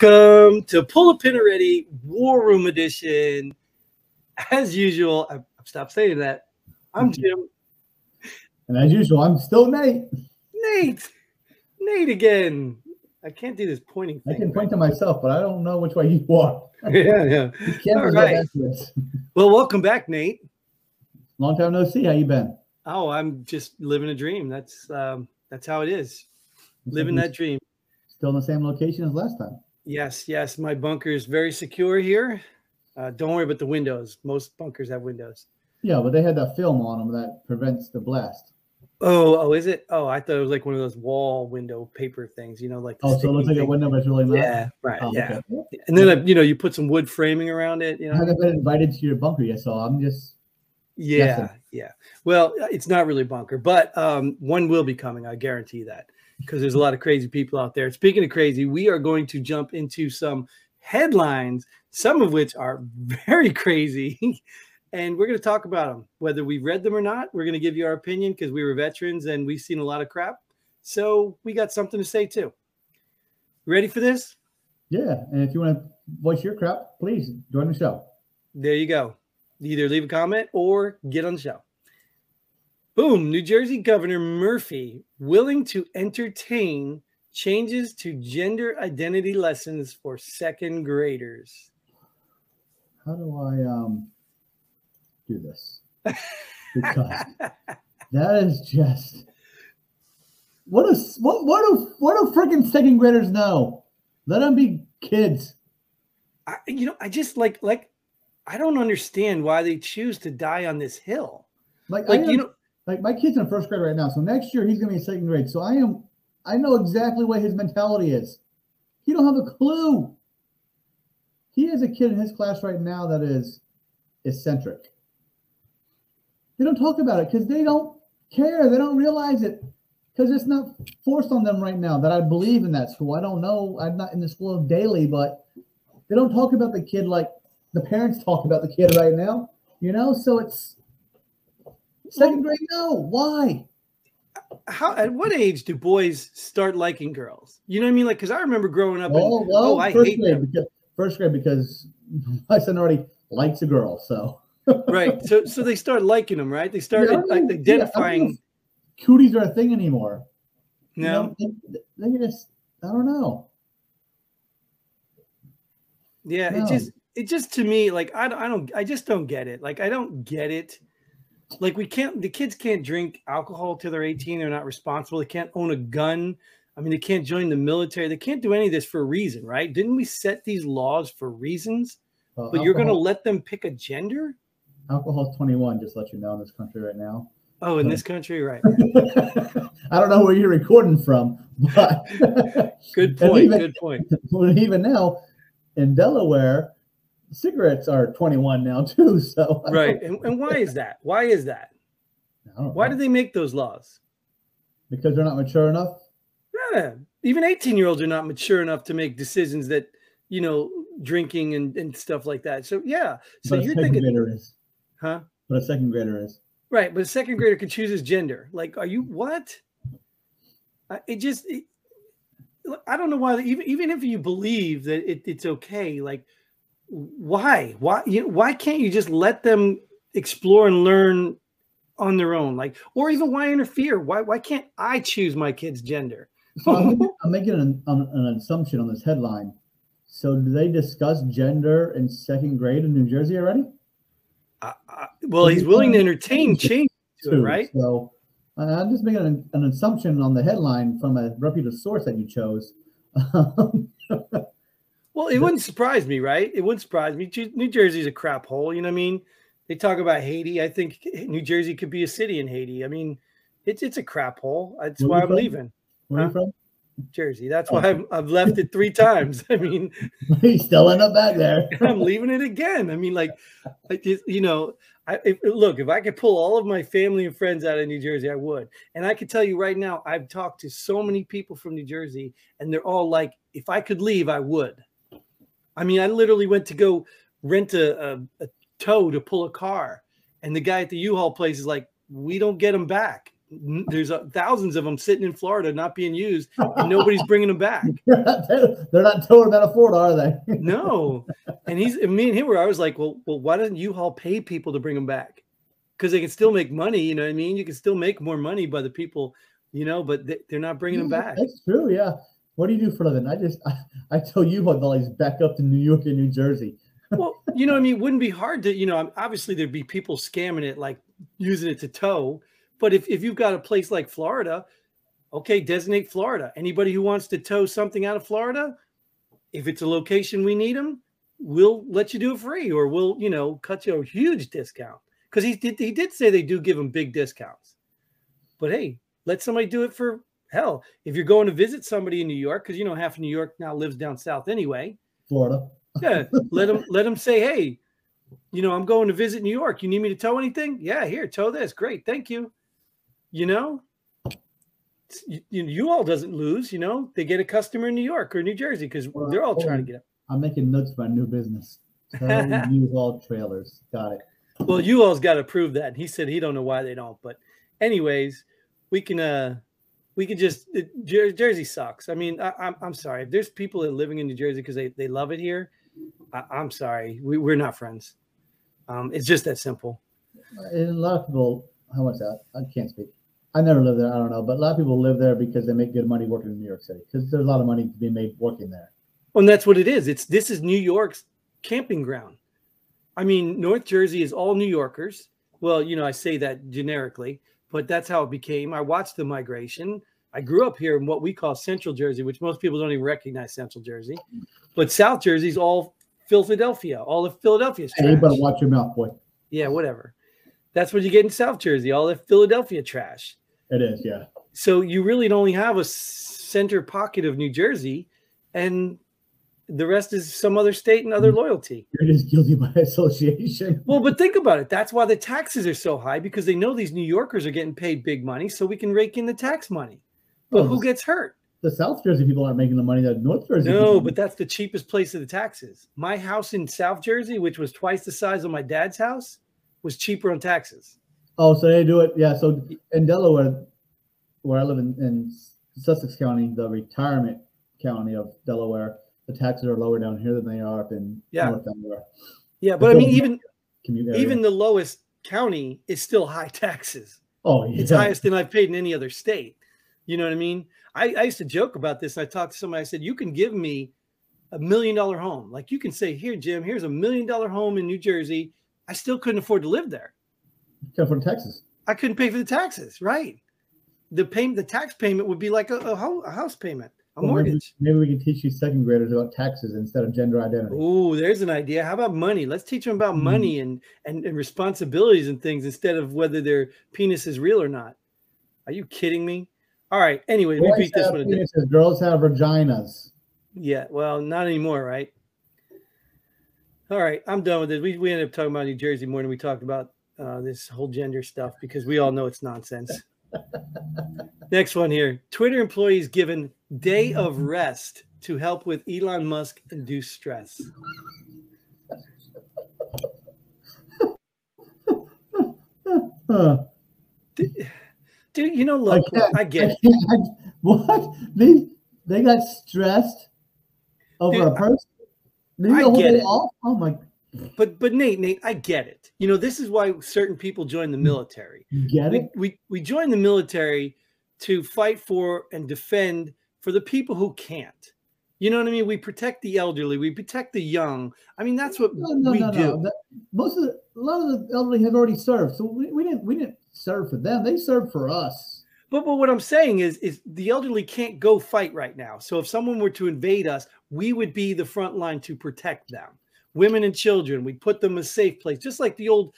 Welcome to Pull a Pin Already War Room Edition. As usual, I've stopped saying that. I'm Jim. And as usual, I'm still Nate. Nate. Nate again. I can't do this pointing I can point to myself, but I don't know which way you are. yeah, yeah. You can't All go Well, welcome back, Nate. Long time no see. How you been? Oh, I'm just living a dream. That's um, that's how it is. Living that dream. Still in the same location as last time. Yes, yes. My bunker is very secure here. Uh, don't worry about the windows. Most bunkers have windows. Yeah, but they had that film on them that prevents the blast. Oh, oh, is it? Oh, I thought it was like one of those wall window paper things, you know, like Oh, so it looks like a window, but it's really not. Yeah, right. Oh, yeah. okay. And then uh, you know, you put some wood framing around it, you know, I haven't been invited to your bunker yet, so I'm just Yeah, guessing. yeah. Well, it's not really bunker, but um, one will be coming. I guarantee that because there's a lot of crazy people out there. Speaking of crazy, we are going to jump into some headlines, some of which are very crazy. And we're going to talk about them, whether we've read them or not. We're going to give you our opinion because we were veterans and we've seen a lot of crap. So we got something to say too. Ready for this? yeah. And if you want to voice your crap, please join the show. There you go. Either leave a comment or get on the show. Boom. New Jersey Governor Murphy willing to entertain changes to gender identity lessons for second graders. How do I um do this? Because that is just what a what what do what do freaking second graders know? Let them be kids. I, you know, I just like like I don't understand why they choose to die on this hill. Like, Like you know, like my kid's in first grade right now, so next year he's gonna be in second grade. So I am I know exactly what his mentality is. He don't have a clue. He has a kid in his class right now that is eccentric. They don't talk about it because they don't care. They don't realize it because it's not forced on them right now. That I believe in that school. I don't know. I'm not in the school daily, but they don't talk about the kid like the parents talk about the kid right now. You know, so it's second grade. No, why? how at what age do boys start liking girls? You know what I mean? Like, because I remember growing up. and, Oh well, oh, I first hate grade because first grade because my son already likes a girl. So right so so they start liking them right they started Yeah, like don't- yeah, identifying cooties are a thing anymore. You no know, they, they just I don't know. yeah No. it just it just to me like I, I don't i just don't get it like i don't get it like we can't the kids can't drink alcohol till they're 18 they're not responsible they can't own a gun i mean they can't join the military they can't do any of this for a reason right didn't we set these laws for reasons Well, but you're going to let them pick a gender alcohol's 21. Just let you know in this country right now. oh in Hmm. this country right I don't know where you're recording from, but good point even- good point even now in Delaware, cigarettes are 21 now too. So right and, and why is that why is that why know. do they make those laws because they're not mature enough. Yeah, even 18 year olds are not mature enough to make decisions that, you know, drinking and, and stuff like that. So, yeah. So but a you're thinking, grader is. huh? But a second grader is. Right. But a second grader can choose his gender. Like, are you what? I- It just, it, I don't know why, even, even if you believe that it, it's okay, like, why? Why, you know, why can't you just let them explore and learn on their own? Like, or even why interfere? Why, why can't I choose my kid's gender? So I'm, making- I'm making an, an, an assumption on this headline. So do they discuss gender in second grade in New Jersey already? I, well, he's willing to entertain change to it, Too. right? So uh, I'm just making an, an assumption on the headline from a reputable source that you chose. Well, it wouldn't surprise me, right? It wouldn't surprise me. New Jersey's a crap hole. You know what I mean? They talk about Haiti. I think New Jersey could be a city in Haiti. I mean, it's it's a crap hole. That's Where why I'm from? leaving Where are Huh? you from? Jersey. That's Oh. why I've, I've left it three times. I mean, you still end up back there. I'm leaving it again. I mean, like, I just, you know, I if, look if I could pull all of my family and friends out of New Jersey, I would. And I can tell you right now, I've talked to so many people from New Jersey, and they're all like, if I could leave, I would. I mean, I literally went to go rent a, a, a tow to pull a car, and the guy at the U-Haul place is like, "We don't get them back." there's a, thousands of them sitting in Florida not being used, and nobody's bringing them back. They're not, they're not towing them out of Florida, are they? no, and he's and me and him were. I was like, well, well, why doesn't U-Haul pay people to bring them back? Because they can still make money. You know what I mean? You can still make more money by the people, you know, but they, are not bringing yeah, them back. That's true. Yeah. What do you do for a living? I just I, I tell you what, Dolly's back up to New York and New Jersey. well, you know, I mean, it wouldn't be hard to, you know, obviously there'd be people scamming it, like using it to tow but if, if you've got a place like Florida, okay, designate Florida. Anybody who wants to tow something out of Florida, if it's a location we need them, we'll let you do it free or we'll, you know, cut you a huge discount. Because he did he did say they do give them big discounts. But hey, let somebody do it for hell. If you're going to visit somebody in New York, because you know half of New York now lives down south anyway. Florida. yeah. Let them let them say, hey, you know, I'm going to visit New York. You need me to tow anything? Yeah, here, tow this. Great, thank you you know, you, U-Haul doesn't lose. You know, they get a customer in New York or New Jersey because well, they're all trying to get up. I'm making notes for a new business. U-Haul trailers. Got it. Well, you all's got to prove that. And He said he don't know why they don't, but anyways, we can uh we could just Jersey sucks. I mean, I, am I'm, I'm sorry. If there's people that are living in New Jersey because they, they love it here, I, am sorry. We, we're not friends. Um, it's just that simple. A lot of people, how much that? I can't speak. I never lived there. I don't know, but a lot of people live there because they make good money working in New York City because there's a lot of money to be made working there. Well, and that's what it is. It's this is New York's camping ground. I mean, North Jersey is all New Yorkers. Well, you know, I say that generically, but that's how it became. I watched the migration. I grew up here in what we call Central Jersey, which most people don't even recognize Central Jersey. But South Jersey's all Philadelphia, all of Philadelphia's. Hey, you better watch your mouth, boy. Yeah, whatever. That's what you get in South Jersey, all the Philadelphia trash. It is, yeah. So you really only have a center pocket of New Jersey, and the rest is some other state and other mm. loyalty. You're just guilty by association. Well, but think about it. That's why the taxes are so high because they know these New Yorkers are getting paid big money, so we can rake in the tax money. But well, who gets hurt? The South Jersey people aren't making the money that North Jersey. No, but that's the cheapest place of the taxes. My house in South Jersey, which was twice the size of my dad's house, was cheaper on taxes. Oh, so they do it. Yeah. So in Delaware, where I live in, in Sussex County, the retirement county of Delaware, the taxes are lower down here than they are up in yeah. North Delaware. Yeah, but I mean, even even the lowest county is still high taxes. Oh, yeah. It's highest than I've paid in any other state. You know what I mean? I, I used to joke about this. I talked to somebody. I said, "You can give me a million dollar home. Like you can say, here, Jim, here's a million dollar home in New Jersey. I still couldn't afford to live there. Couldn't afford taxes. I couldn't pay for the taxes. Right. The payment, the tax payment would be like a, a, a house payment, a well, mortgage. Maybe, maybe, we can teach you second graders about taxes instead of gender identity. Oh, there's an idea. How about money? Let's teach them about mm-hmm. money and, and and responsibilities and things instead of whether their penis is real or not. Are you kidding me? All right. Anyway, Boys we beat this one. Penises, girls have vaginas. Yeah. Well, not anymore, right? All right, I'm done with it. We, we ended up talking about New Jersey more than we talked about uh, this whole gender stuff because we all know it's nonsense. Next one here Twitter employees given day of rest to help with Elon Musk induced stress. dude, you know, look, I, I get it. What? They, they got stressed over dude, a person? I get it. Off? Oh my. But but Nate, Nate, I get it. You know, this is why certain people join the military. You get we, it? We we join the military to fight for and defend for the people who can't. You know what I mean? We protect the elderly, we protect the young. I mean, that's what no, no, we no, do. That, most of the, a lot of the elderly have already served, so we, we didn't we didn't serve for them. They served for us. But but what I'm saying is is the elderly can't go fight right now. So if someone were to invade us, we would be the front line to protect them. Women and children, we put them in a safe place, just like the old,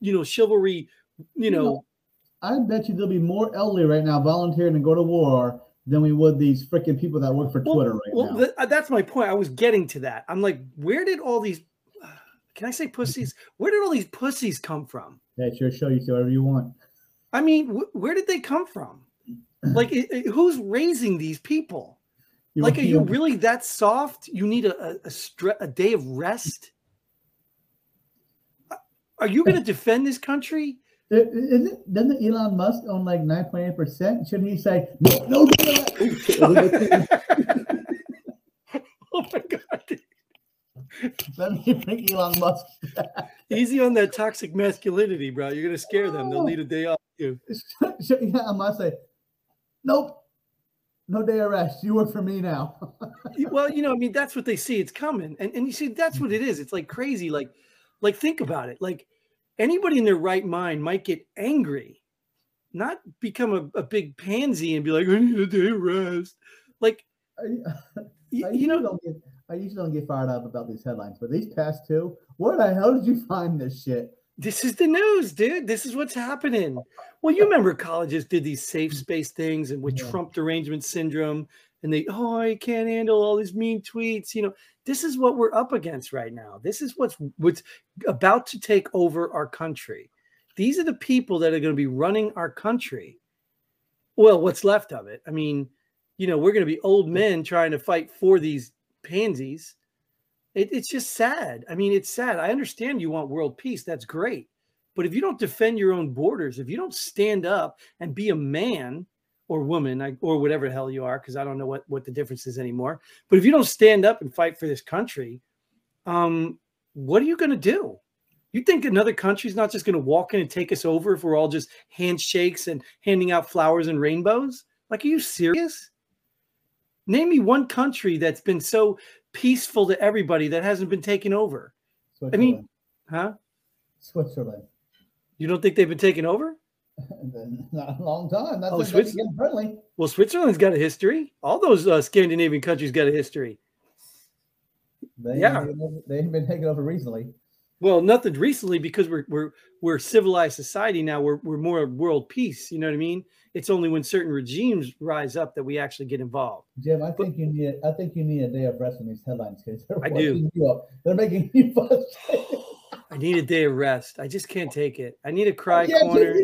you know, chivalry. You know, you know I bet you there'll be more elderly right now volunteering to go to war than we would these freaking people that work for well, Twitter right well, now. Well, uh, that's my point. I was getting to that. I'm like, where did all these? Can I say pussies? Where did all these pussies come from? Yeah, sure. Show you whatever you want. I mean, wh- where did they come from? Like, it, it, who's raising these people? You like, are you really that soft? You need a a, a, stre- a day of rest. Are you going to defend this country? Is it, doesn't Elon Musk own like 9.8%? Shouldn't he say, no, no, no. oh my god. Let me bring Elon Musk. Easy on that toxic masculinity, bro. You're gonna scare them. They'll need a day off too. Should Elon Musk say, nope, no day of rest. You work for me now. well, you know, I mean, that's what they see. It's coming, and and you see, that's what it is. It's like crazy. Like, like think about it. Like anybody in their right mind might get angry, not become a, a big pansy and be like, I need a day rest. Like, I, you, I you know, don't get, I usually don't get fired up about these headlines, but these past two, where the hell did you find this shit? this is the news, dude. This is what's happening. Well, you remember colleges did these safe mm. space things and with Yeah. Trump derangement syndrome, and they, oh, I can't handle all these mean tweets. You know, this is what we're up against right now. This is what's what's about to take over our country. These are the people that are going to be running our country. Well, what's left of it? I mean, you know, we're going to be old men trying to fight for these pansies. It, it's just sad. I mean, it's sad. I understand you want world peace. That's great. But if you don't defend your own borders, if you don't stand up and be a man or woman I- or whatever the hell you are, because I don't know what, what the difference is anymore. But if you don't stand up and fight for this country, um, what are you going to do? You think another country's not just going to walk in and take us over if we're all just handshakes and handing out flowers and rainbows? Like, are you serious? Name me one country that's been so peaceful to everybody that hasn't been taken over. i mean- Huh? Switzerland. You don't think they've been taken over? Not a long time. That's Oh, Swiss- friendly. Well, Switzerland's got a history. All those uh, Scandinavian countries got a history. They Yeah. they ain't been taken over recently. Well, nothing recently because we're we're we're civilized society now. We're we're more world peace. You know what I mean? It's only when certain regimes rise up that we actually get involved. Jim, I think you need. I think you need a day of rest in these headlines because they're I do. you up. They're making you frustrated. I need a day of rest. I just can't take it. I need a cry corner.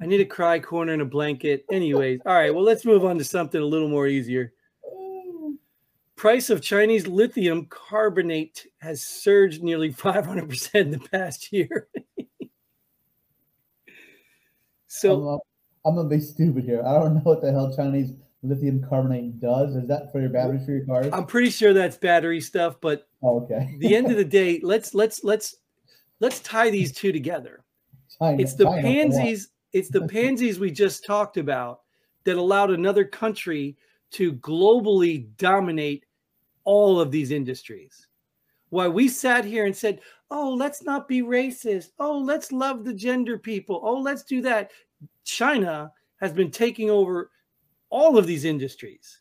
I need a cry corner and a blanket. Anyways, all right. Well, let's move on to something a little more easier. Price of Chinese lithium carbonate has surged nearly 500% in the past year. so I'm, I'm gonna be stupid here. I don't know what the hell Chinese lithium carbonate does. Is that for your batteries for your cars? I'm pretty sure that's battery stuff, but oh, okay. the end of the day, let's let's let's let's tie these two together. China, It's the China pansies, it's the pansies we just talked about that allowed another country to globally dominate all of these industries. Why we sat here and said, "Oh, let's not be racist. Oh, let's love the gender people. Oh, let's do that." China has been taking over all of these industries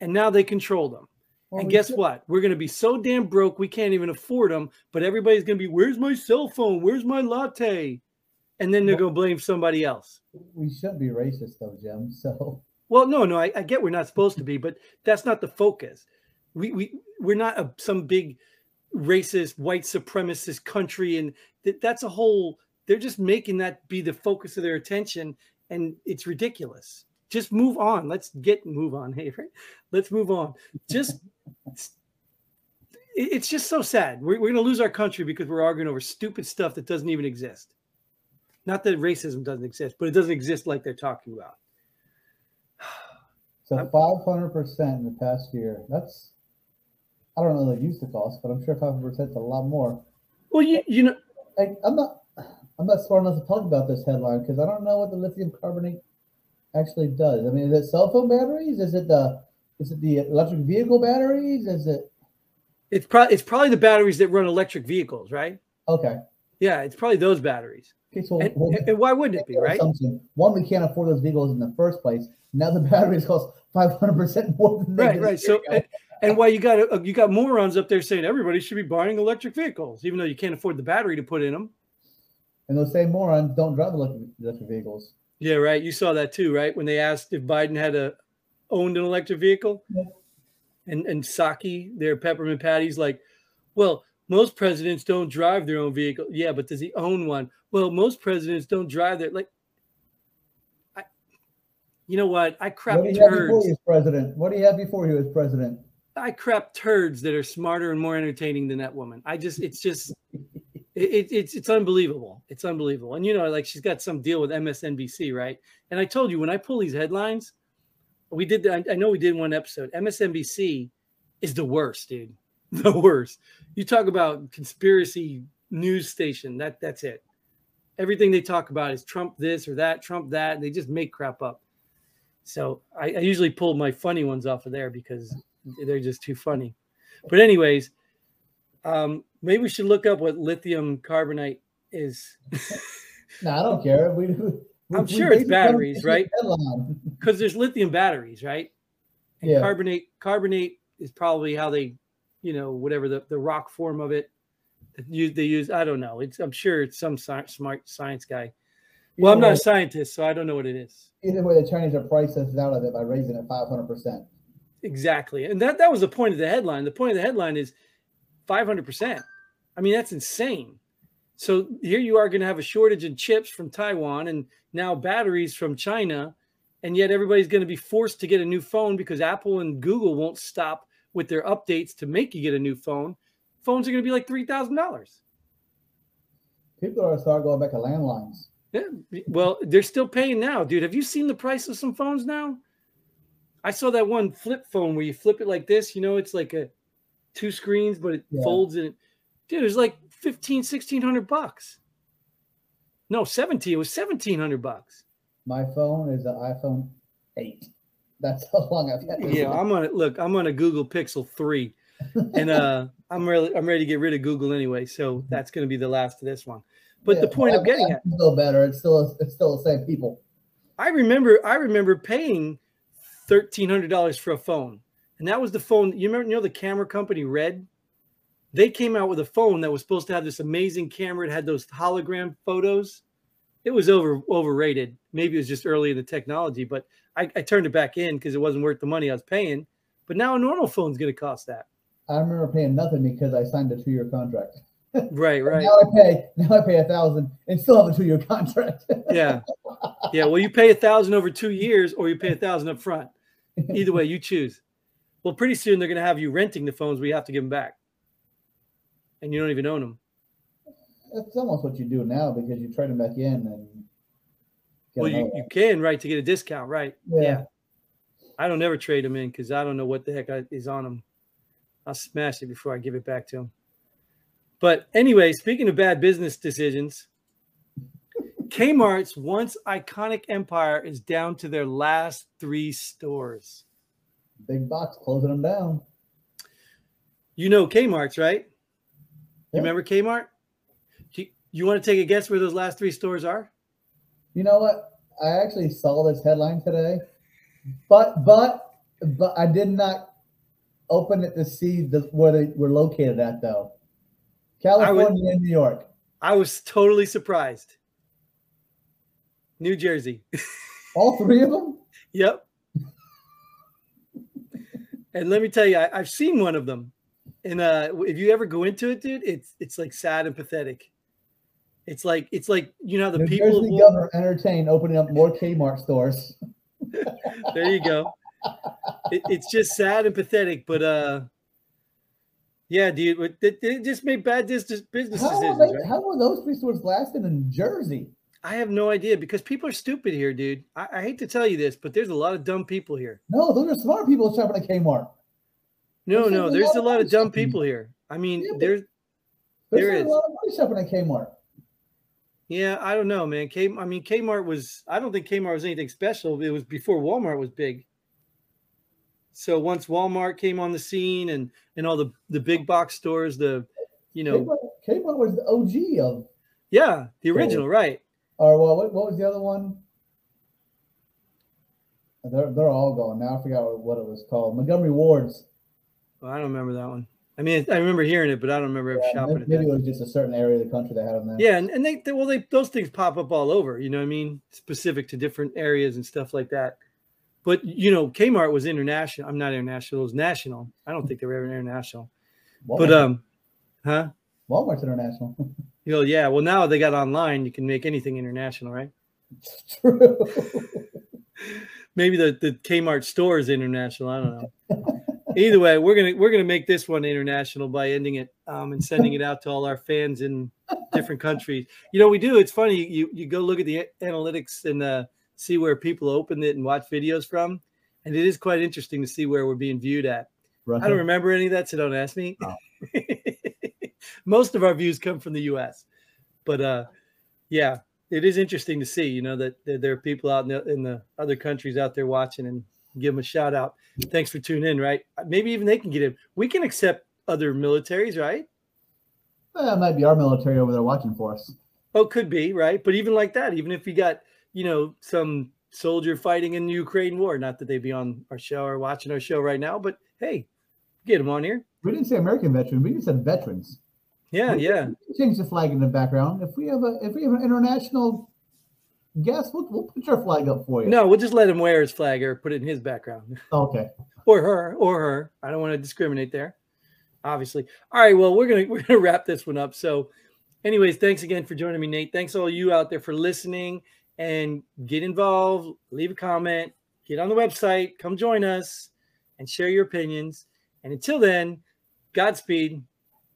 and now they control them. Well, and guess what? We're going to be so damn broke we can't even afford them. But everybody's going to be, "Where's my cell phone? Where's my latte?" And then they're Well- going to blame somebody else. We shouldn't be racist though, Jim. So Well, no, no, I, I get we're not supposed to be, but that's not the focus. We we we're not a, some big racist white supremacist country, and th- that's a whole. They're just making that be the focus of their attention, and it's ridiculous. Just move on. Let's get move on. Hey, right? Let's move on. Just. It's just so sad. We're, we're going to lose our country because we're arguing over stupid stuff that doesn't even exist. Not that racism doesn't exist, but it doesn't exist like they're talking about. so five hundred percent in the past year. That's I don't know what use the cost, but I'm sure five hundred percent is a lot more. Well, you you know, I, I'm not I'm not smart enough to talk about this headline because I don't know what the lithium carbonate actually does. I mean, is it cell phone batteries? Is it the is it the electric vehicle batteries? Is it it's probably it's probably the batteries that run electric vehicles, right? okay? Yeah, it's probably those batteries. Okay, so And, we'll- and why wouldn't it be, right? One, we can't afford those vehicles in the first place. Now the batteries cost five hundred percent more than they Right, right. So and, and why you got uh, you got morons up there saying everybody should be buying electric vehicles, even though you can't afford the battery to put in them. and those same morons don't drive electric, electric vehicles. Yeah, right. You saw that too, right? When they asked if Biden had a owned an electric vehicle, Yeah. and and Psaki, their peppermint patties, like, well, most presidents don't drive their own vehicle. Yeah, but does he own one? Well, most presidents don't drive their like. I, you know what? I crap What do you have before turds. he was president? What do you have before he was president? I crap turds that are smarter and more entertaining than that woman. I just, it's just, It, it, it's it's unbelievable. It's unbelievable. And you know, like she's got some deal with MSNBC, right? And I told you when I pull these headlines, we did. I, I know we did one episode. MSNBC is the worst, dude. The worst. You talk about conspiracy news station. That that's it. Everything they talk about is Trump this or that, Trump that. They just make crap up. So I, I usually pull my funny ones off of there because they're just too funny. But anyways, um, maybe we should look up what lithium carbonate is. no, I don't care. We, we I'm sure it's batteries, right? Because there's lithium batteries, right? And yeah. Carbonate carbonate is probably how they, you know, whatever the, the rock form of it. You, they use I don't know. It's I'm sure it's some smart science guy. Well, I'm not a scientist, so I don't know what it is. Either way, the Chinese are price us out of it by raising it 500 percent. Exactly, and that that was the point of the headline. The point of the headline is 500 percent. I mean, that's insane. So here you are going to have a shortage in chips from Taiwan and now batteries from China, and yet everybody's going to be forced to get a new phone because Apple and Google won't stop with their updates to make you get a new phone. Phones are going to be like three thousand dollars. People are start going back to landlines. Yeah, well, they're still paying now, dude. Have you seen the price of some phones now? I saw that one flip phone where you flip it like this. You know, it's like a two screens, but it yeah. folds and dude, it was like 15, 1600 bucks. No, 17. It was 1700 bucks. My phone is an iPhone 8. That's how long I've had Yeah, I'm on it. Look, I'm on a Google Pixel 3. and uh I'm really I'm ready to get rid of Google anyway. So that's gonna be the last of this one. But yeah, the point well, I'm getting at still better. It's still it's still the same people. I remember I remember paying thirteen hundred dollars for a phone, and that was the phone. You remember, you know, the camera company Red. They came out with a phone that was supposed to have this amazing camera. It had those hologram photos. It was over overrated. Maybe it was just early in the technology, but I, I turned it back in because it wasn't worth the money I was paying. But now a normal phone's going to cost that. I remember paying nothing because I signed a two-year contract. right, right. now I pay now I pay a thousand and still have a two-year contract. yeah, yeah. Well, you pay a thousand over two years, or you pay a thousand up front. Either way, you choose. Well, pretty soon they're going to have you renting the phones. We have to give them back, and you don't even own them. That's almost what you do now because you trade them back in and. Well, you, you can right to get a discount, right? Yeah. yeah. I don't ever trade them in because I don't know what the heck is on them. I'll smash it before I give it back to them. But anyway, speaking of bad business decisions, Kmart's once iconic empire is down to their last three stores. Big box closing them down. You know Kmart's, right? You remember Kmart? You, you want to take a guess where those last three stores are? You know what? I actually saw this headline today, but but but I did not open it to see the, where they were located at though. California and New York. I was totally surprised. New Jersey. All three of them? Yep. And let me tell you, I, have seen one of them. And uh, if you ever go into it, dude, it's it's like sad and pathetic. It's like it's like you know the New people. Jersey governor entertained opening up more Kmart stores. there you go. It, it's just sad and pathetic, but uh, yeah, dude, they, they just made bad business how decisions. They, right? How were those three stores lasting in Jersey? I have no idea because people are stupid here, dude. I, I, hate to tell you this, but there's a lot of dumb people here. No, those are smart people shopping at Kmart. No, no, there's a lot of dumb people here. I mean, yeah, there's there is a lot of money shopping at Kmart. Yeah, I don't know, man. K, I mean, Kmart was. I don't think Kmart was anything special. It was before Walmart was big. So once Walmart came on the scene and and all the the big box stores, the you know Kmart, Kmart was the OG of yeah, the original, right? Or well, what, what was the other one? They're they're all gone now. I forgot what it was called. Montgomery Wards. Well, I don't remember that one. I mean, I remember hearing it, but I don't remember yeah, shopping. Maybe, maybe it was just a certain area of the country that had them there. Yeah, and, and they, they well, they those things pop up all over. You know what I mean? Specific to different areas and stuff like that. But you know, Kmart was international. I'm not international. It was national. I don't think they were ever international. Walmart. But um, huh? Walmart's international. you know, yeah. Well, now they got online. You can make anything international, right? True. Maybe the the Kmart store is international. I don't know. Either way, we're gonna we're gonna make this one international by ending it um, and sending it out to all our fans in different countries. You know, we do. It's funny. You you go look at the analytics and uh, see where people opened it and watch videos from, and it is quite interesting to see where we're being viewed at. I don't remember any of that, so don't ask me. Oh. Most of our views come from the U.S., but uh, yeah, it is interesting to see. You know that, that there are people out in the, in the other countries out there watching, and give them a shout out. Thanks for tuning in. Right? Maybe even they can get in. We can accept other militaries, right? Well, that might be our military over there watching for us. Oh, could be right. But even like that, even if you got you know some soldier fighting in the Ukraine war, not that they'd be on our show or watching our show right now, but hey, get them on here. We didn't say American veteran. We just said veterans. Yeah, we yeah. Change the flag in the background. If we have a if we have an international guest, we'll, we'll put your flag up for you. No, we'll just let him wear his flag or put it in his background. Okay. or her, or her. I don't want to discriminate there. Obviously. All right. Well, we're gonna we're gonna wrap this one up. So, anyways, thanks again for joining me, Nate. Thanks all you out there for listening and get involved. Leave a comment. Get on the website. Come join us and share your opinions. And until then, Godspeed.